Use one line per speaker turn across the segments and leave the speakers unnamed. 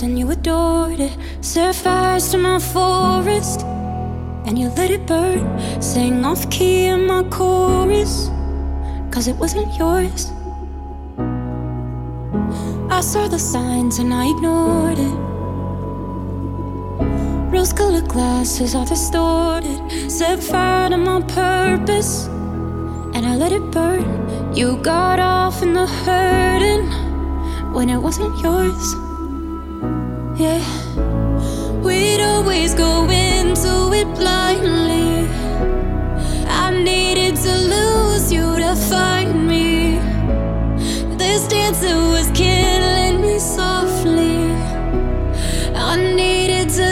And you adored it. Set fires to my forest and you let it burn. Sang off key in my chorus, cause it wasn't yours. I saw the signs and I ignored it. Rose colored glasses are distorted. Set fire to my purpose and I let it burn. You got off in the hurting when it wasn't yours. Yeah, we'd always go into it blindly. I needed to lose you to find me. This was killing me softly. I needed to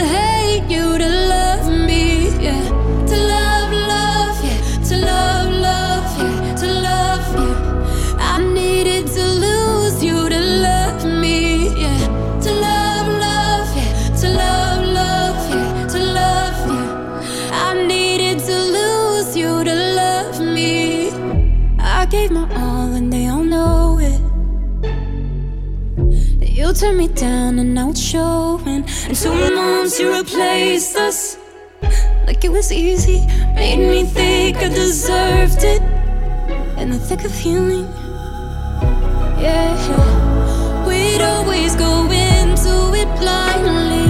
You turned me down and now it's showing. And two months you replaced us like it was easy. Made me think I deserved it. In the thick of healing, yeah. We'd always go into it blindly.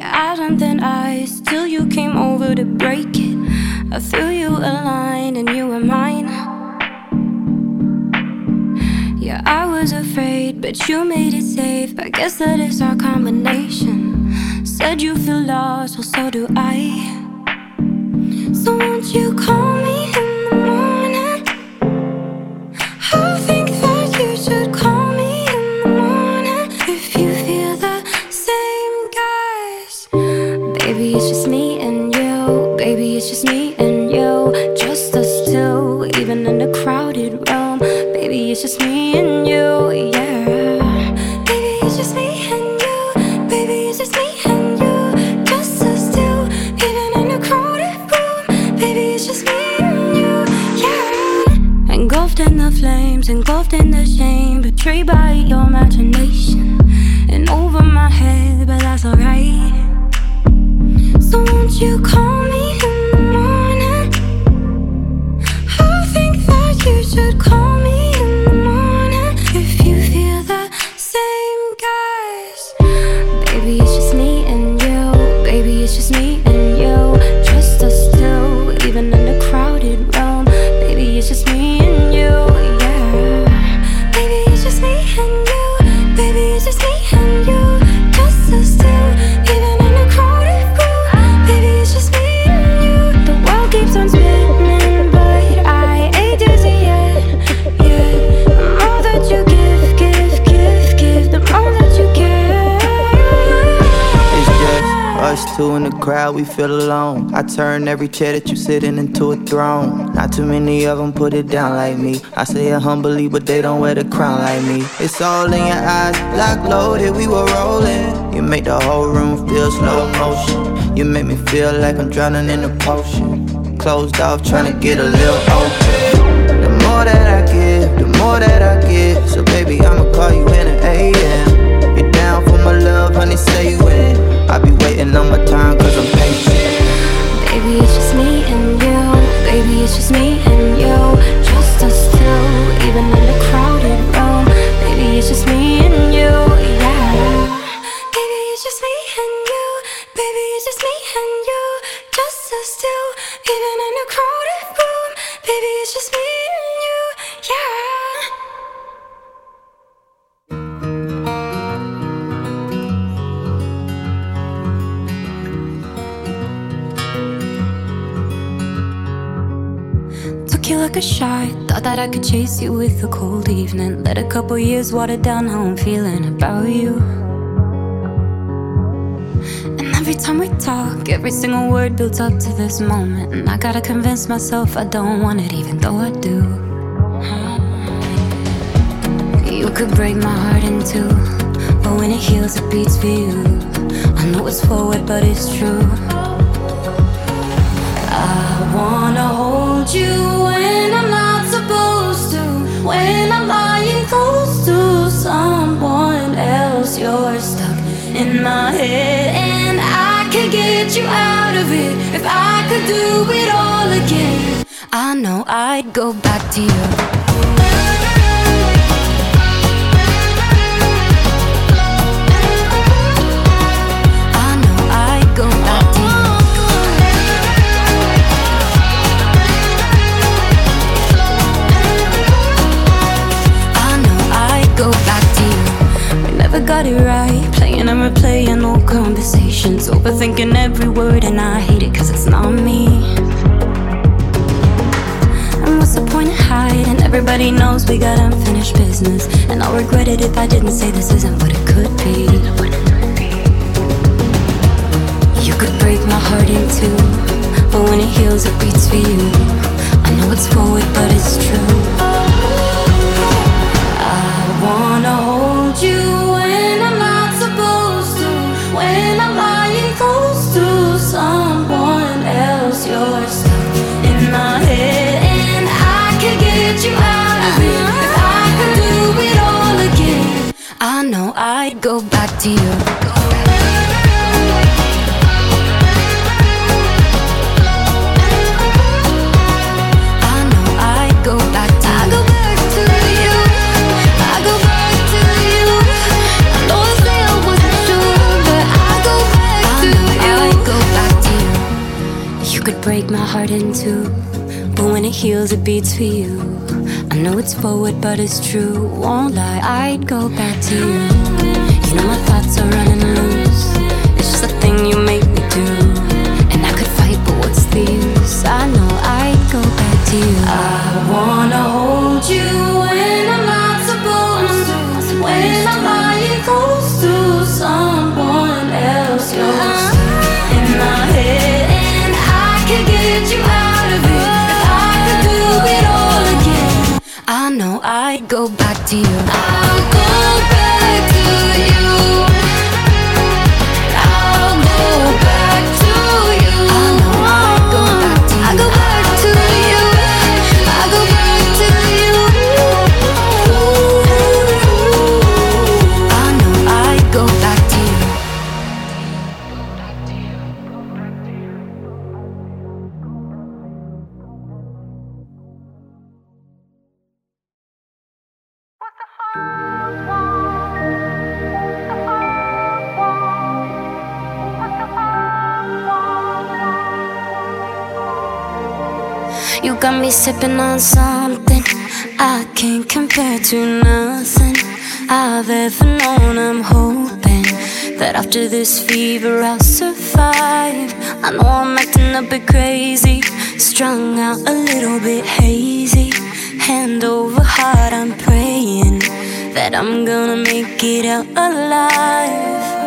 Eyes and then eyes, till you came over to break it. I threw you a line and you were mine. Yeah, I was afraid, but you made it safe. I guess that is our combination. Said you feel lost, well, so do I. So won't you call me the
crowd, we feel alone. I turn every chair that you sitting into a throne. Not too many of them put it down like me. I say it humbly, but they don't wear the crown like me. It's all in your eyes, lock loaded, we were rolling. You make the whole room feel slow motion. You make me feel like I'm drowning in a potion. Closed off, trying to get a little open. The more that I give, the more that I get. So baby, I'ma call you in an AM. You're down for my love, honey, say you in. I be waiting on my time, cause I'm patient.
Baby, it's just me and you. Baby, it's just me and you. Just us two, even a shot. Thought that I could chase you with a cold evening. Let a couple years water down how I'm feeling about you. And every time we talk, every single word builds up to this moment. And I gotta convince myself I don't want it, even though I do. You could break my heart in two, but when it heals, it beats for you. I know it's forward, but it's true. I'd go back to you. It right. Playing and replaying old conversations. Overthinking every word, and I hate it cause it's not me. And what's the point of hiding? Everybody knows we got unfinished business. And I'll regret it if I didn't say this isn't what it could be. You could break my heart in two, but when it heals, it beats for you. I know it's forward, but it's true. I wanna hold you go back to you. I know I go back I go back to you. I go back to you. I know I say I wasn't but I go back I to you. I go back to you. You could break my heart in two, but when it heals, it beats for you. I know it's forward, but it's true. Won't lie, I'd go back to you. My thoughts are running loose. It's just thing you make me do. And I could fight, but what's the use? I know I'd go back to you. I wanna hold you when I'm not supposed to. When I'm lying close to someone in my head, and I can get you out of it. If I could do it all again, I know I'd go back to you. I'll go back. sipping on something I can't compare to nothing I've ever known. I'm hoping that after this fever I'll survive. I know I'm acting a bit crazy, strung out a little bit hazy. Hand over heart, I'm praying that I'm gonna make it out alive.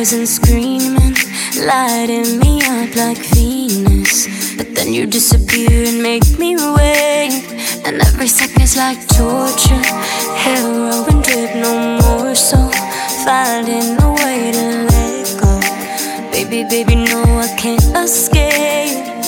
and screaming, lighting me up like Venus. But then you disappear and make me wait, and every second's like torture. Heroin drip, no more, so finding a way to let go. Baby, baby, no, I can't escape.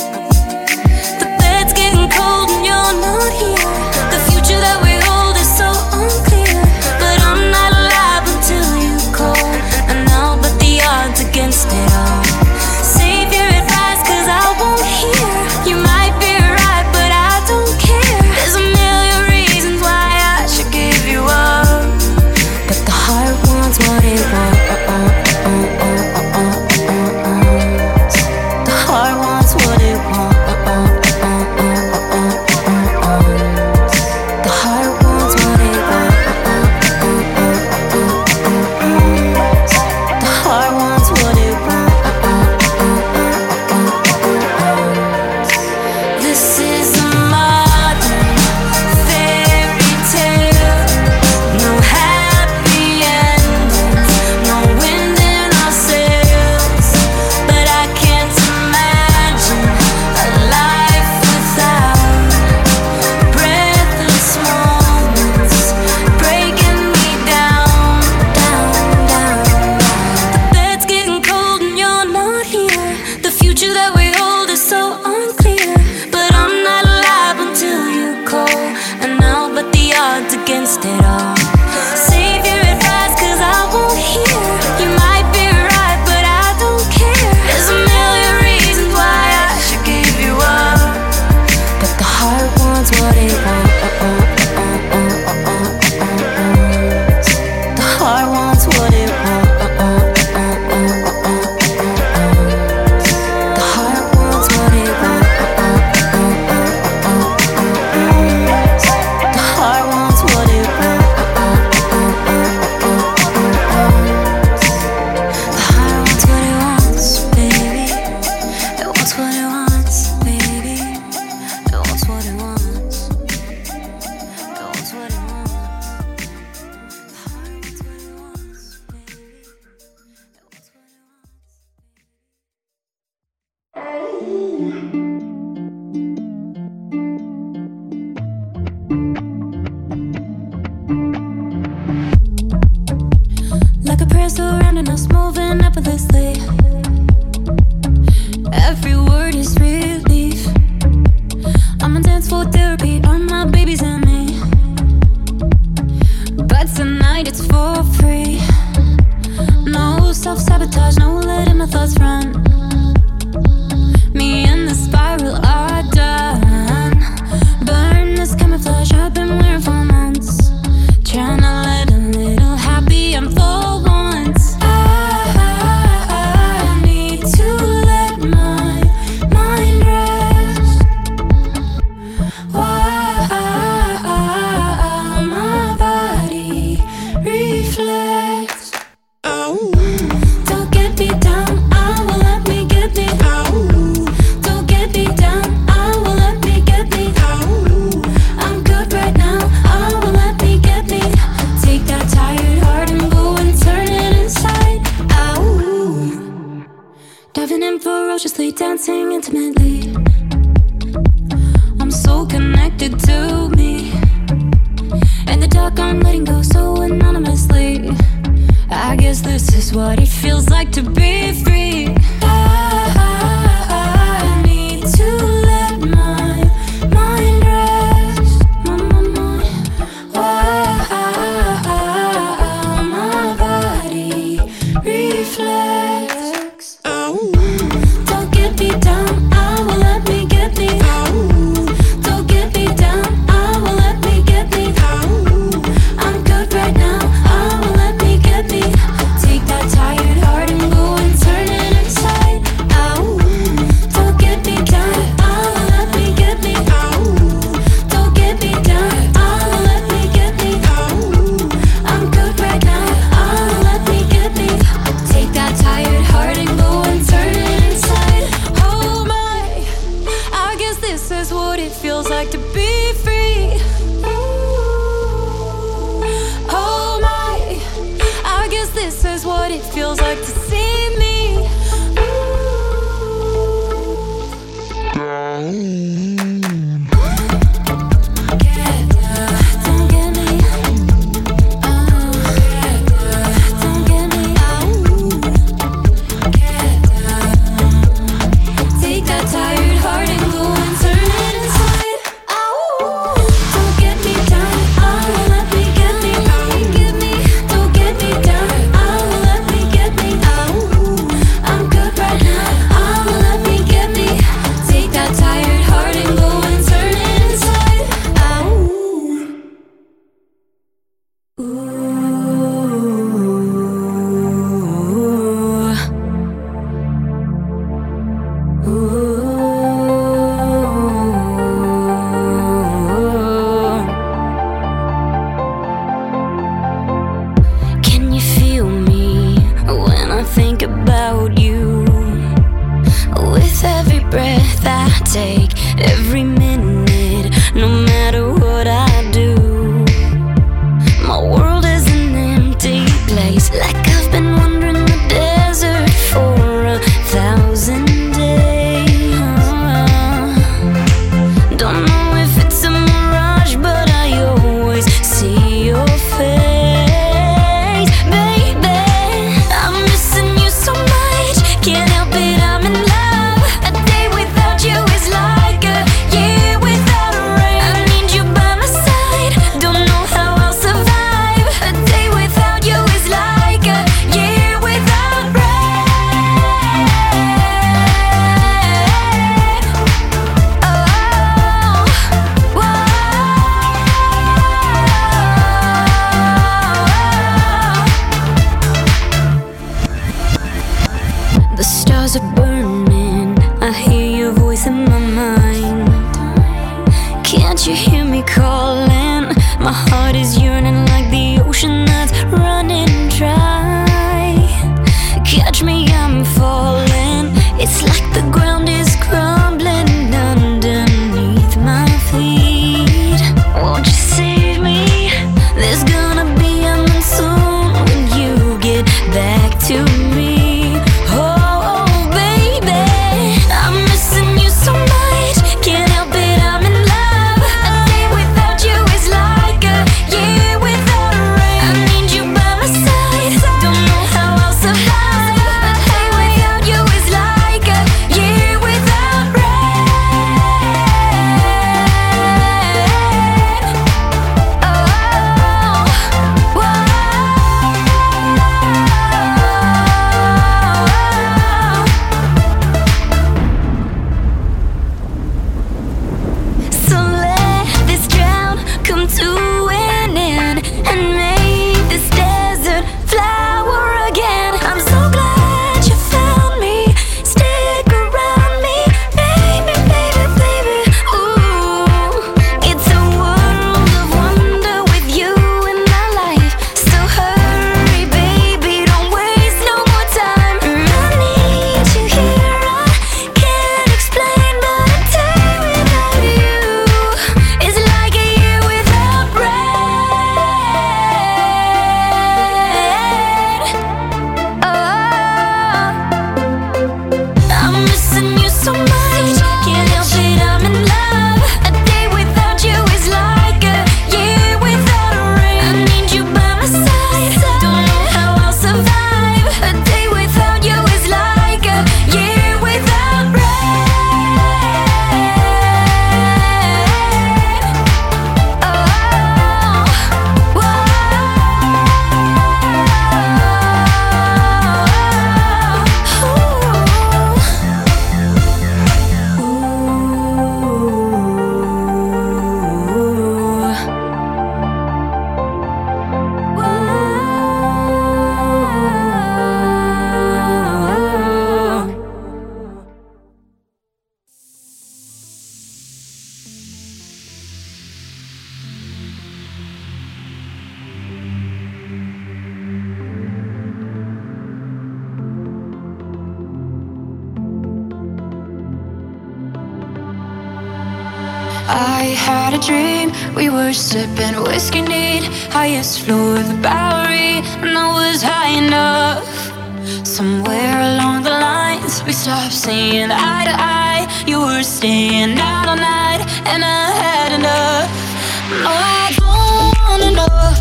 Diving in ferociously, dancing intimately. I'm so connected to me. In the dark, I'm letting go so anonymously. I guess this is what it feels like to be free.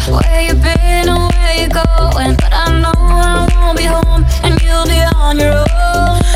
where you been and where you going. But I know I won't be home and you'll be on your own.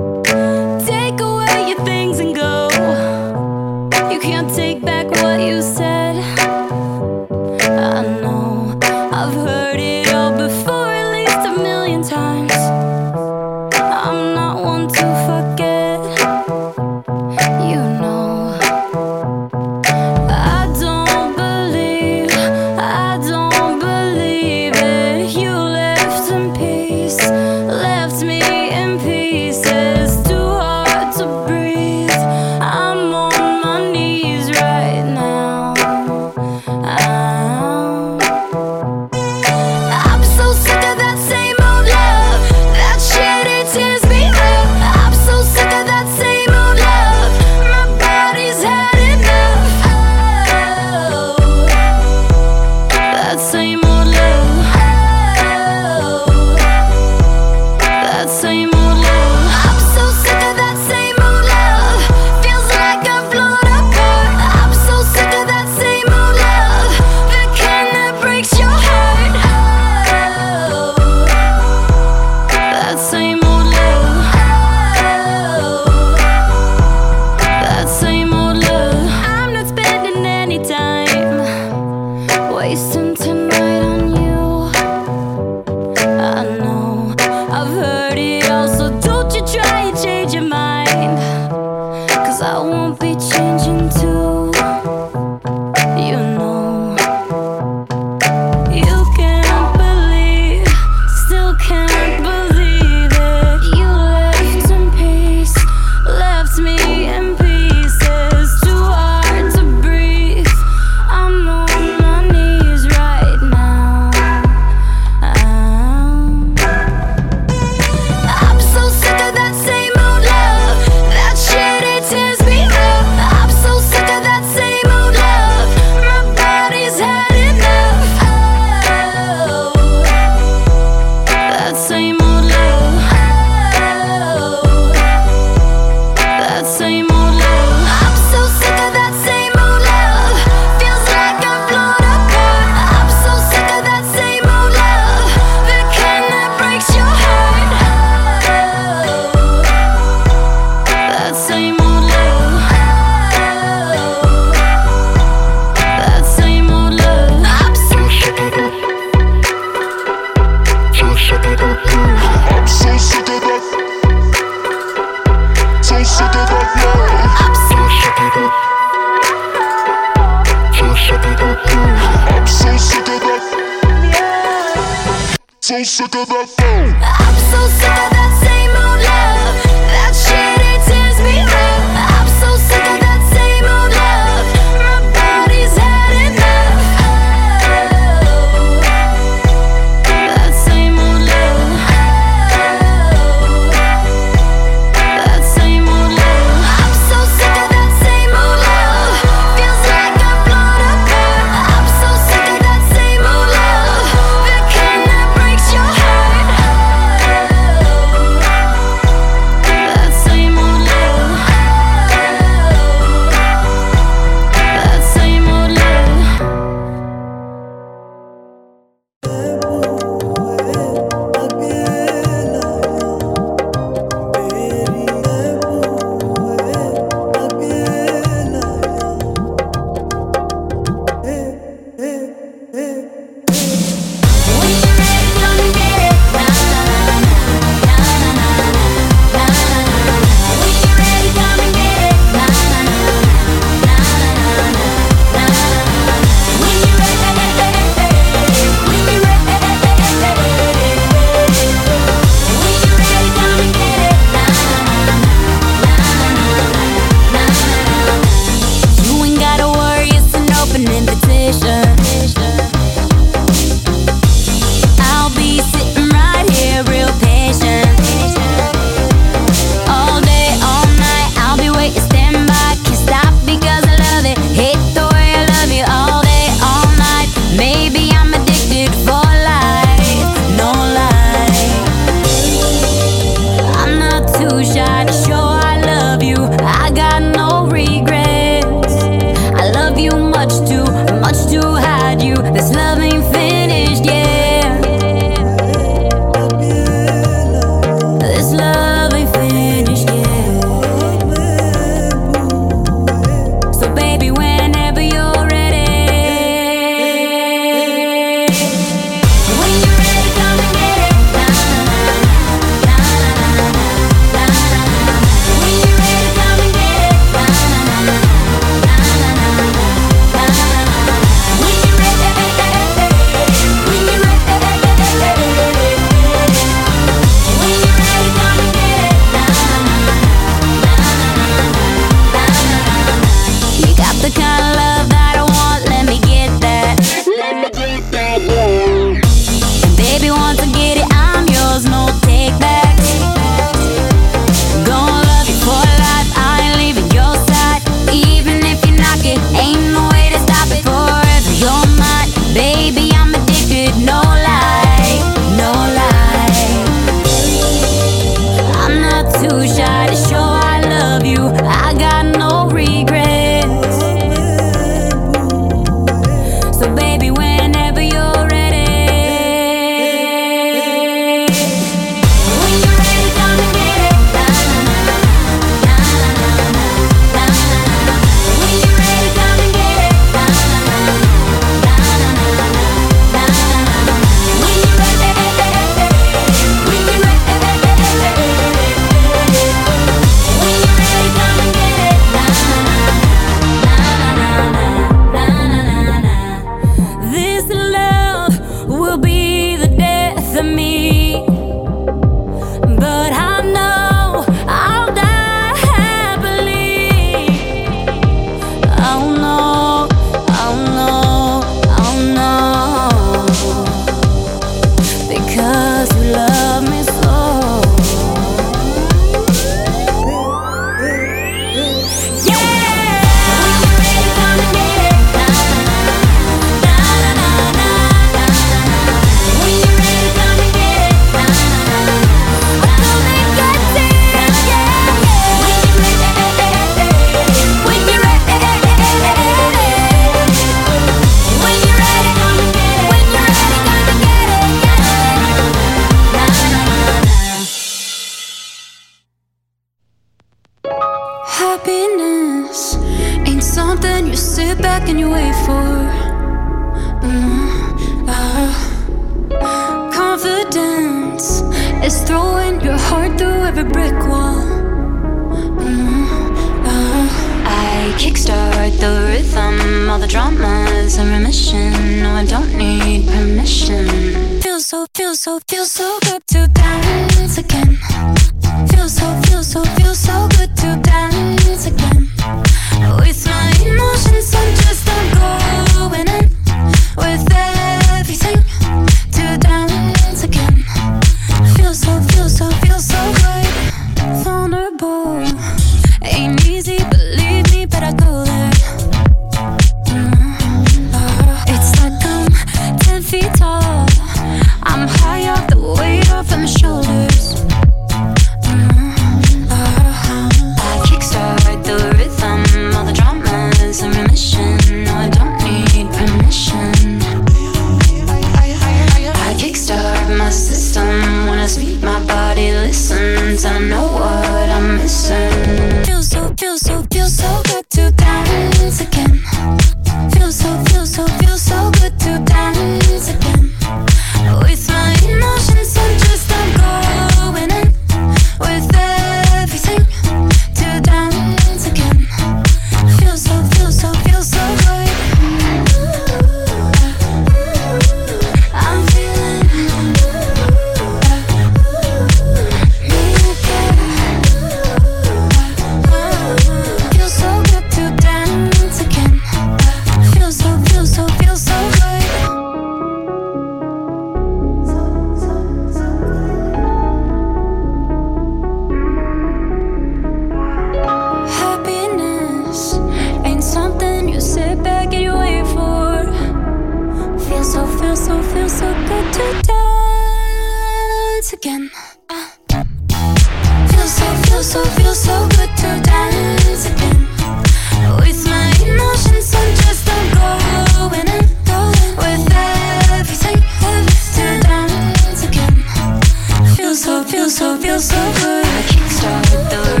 So,
feel so, good. I kickstart the rhythm, all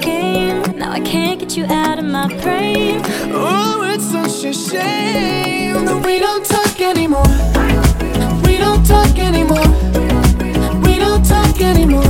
game. Now I can't get you out of my brain. Oh, it's such a shame that we don't talk anymore. We don't talk anymore. We don't talk anymore.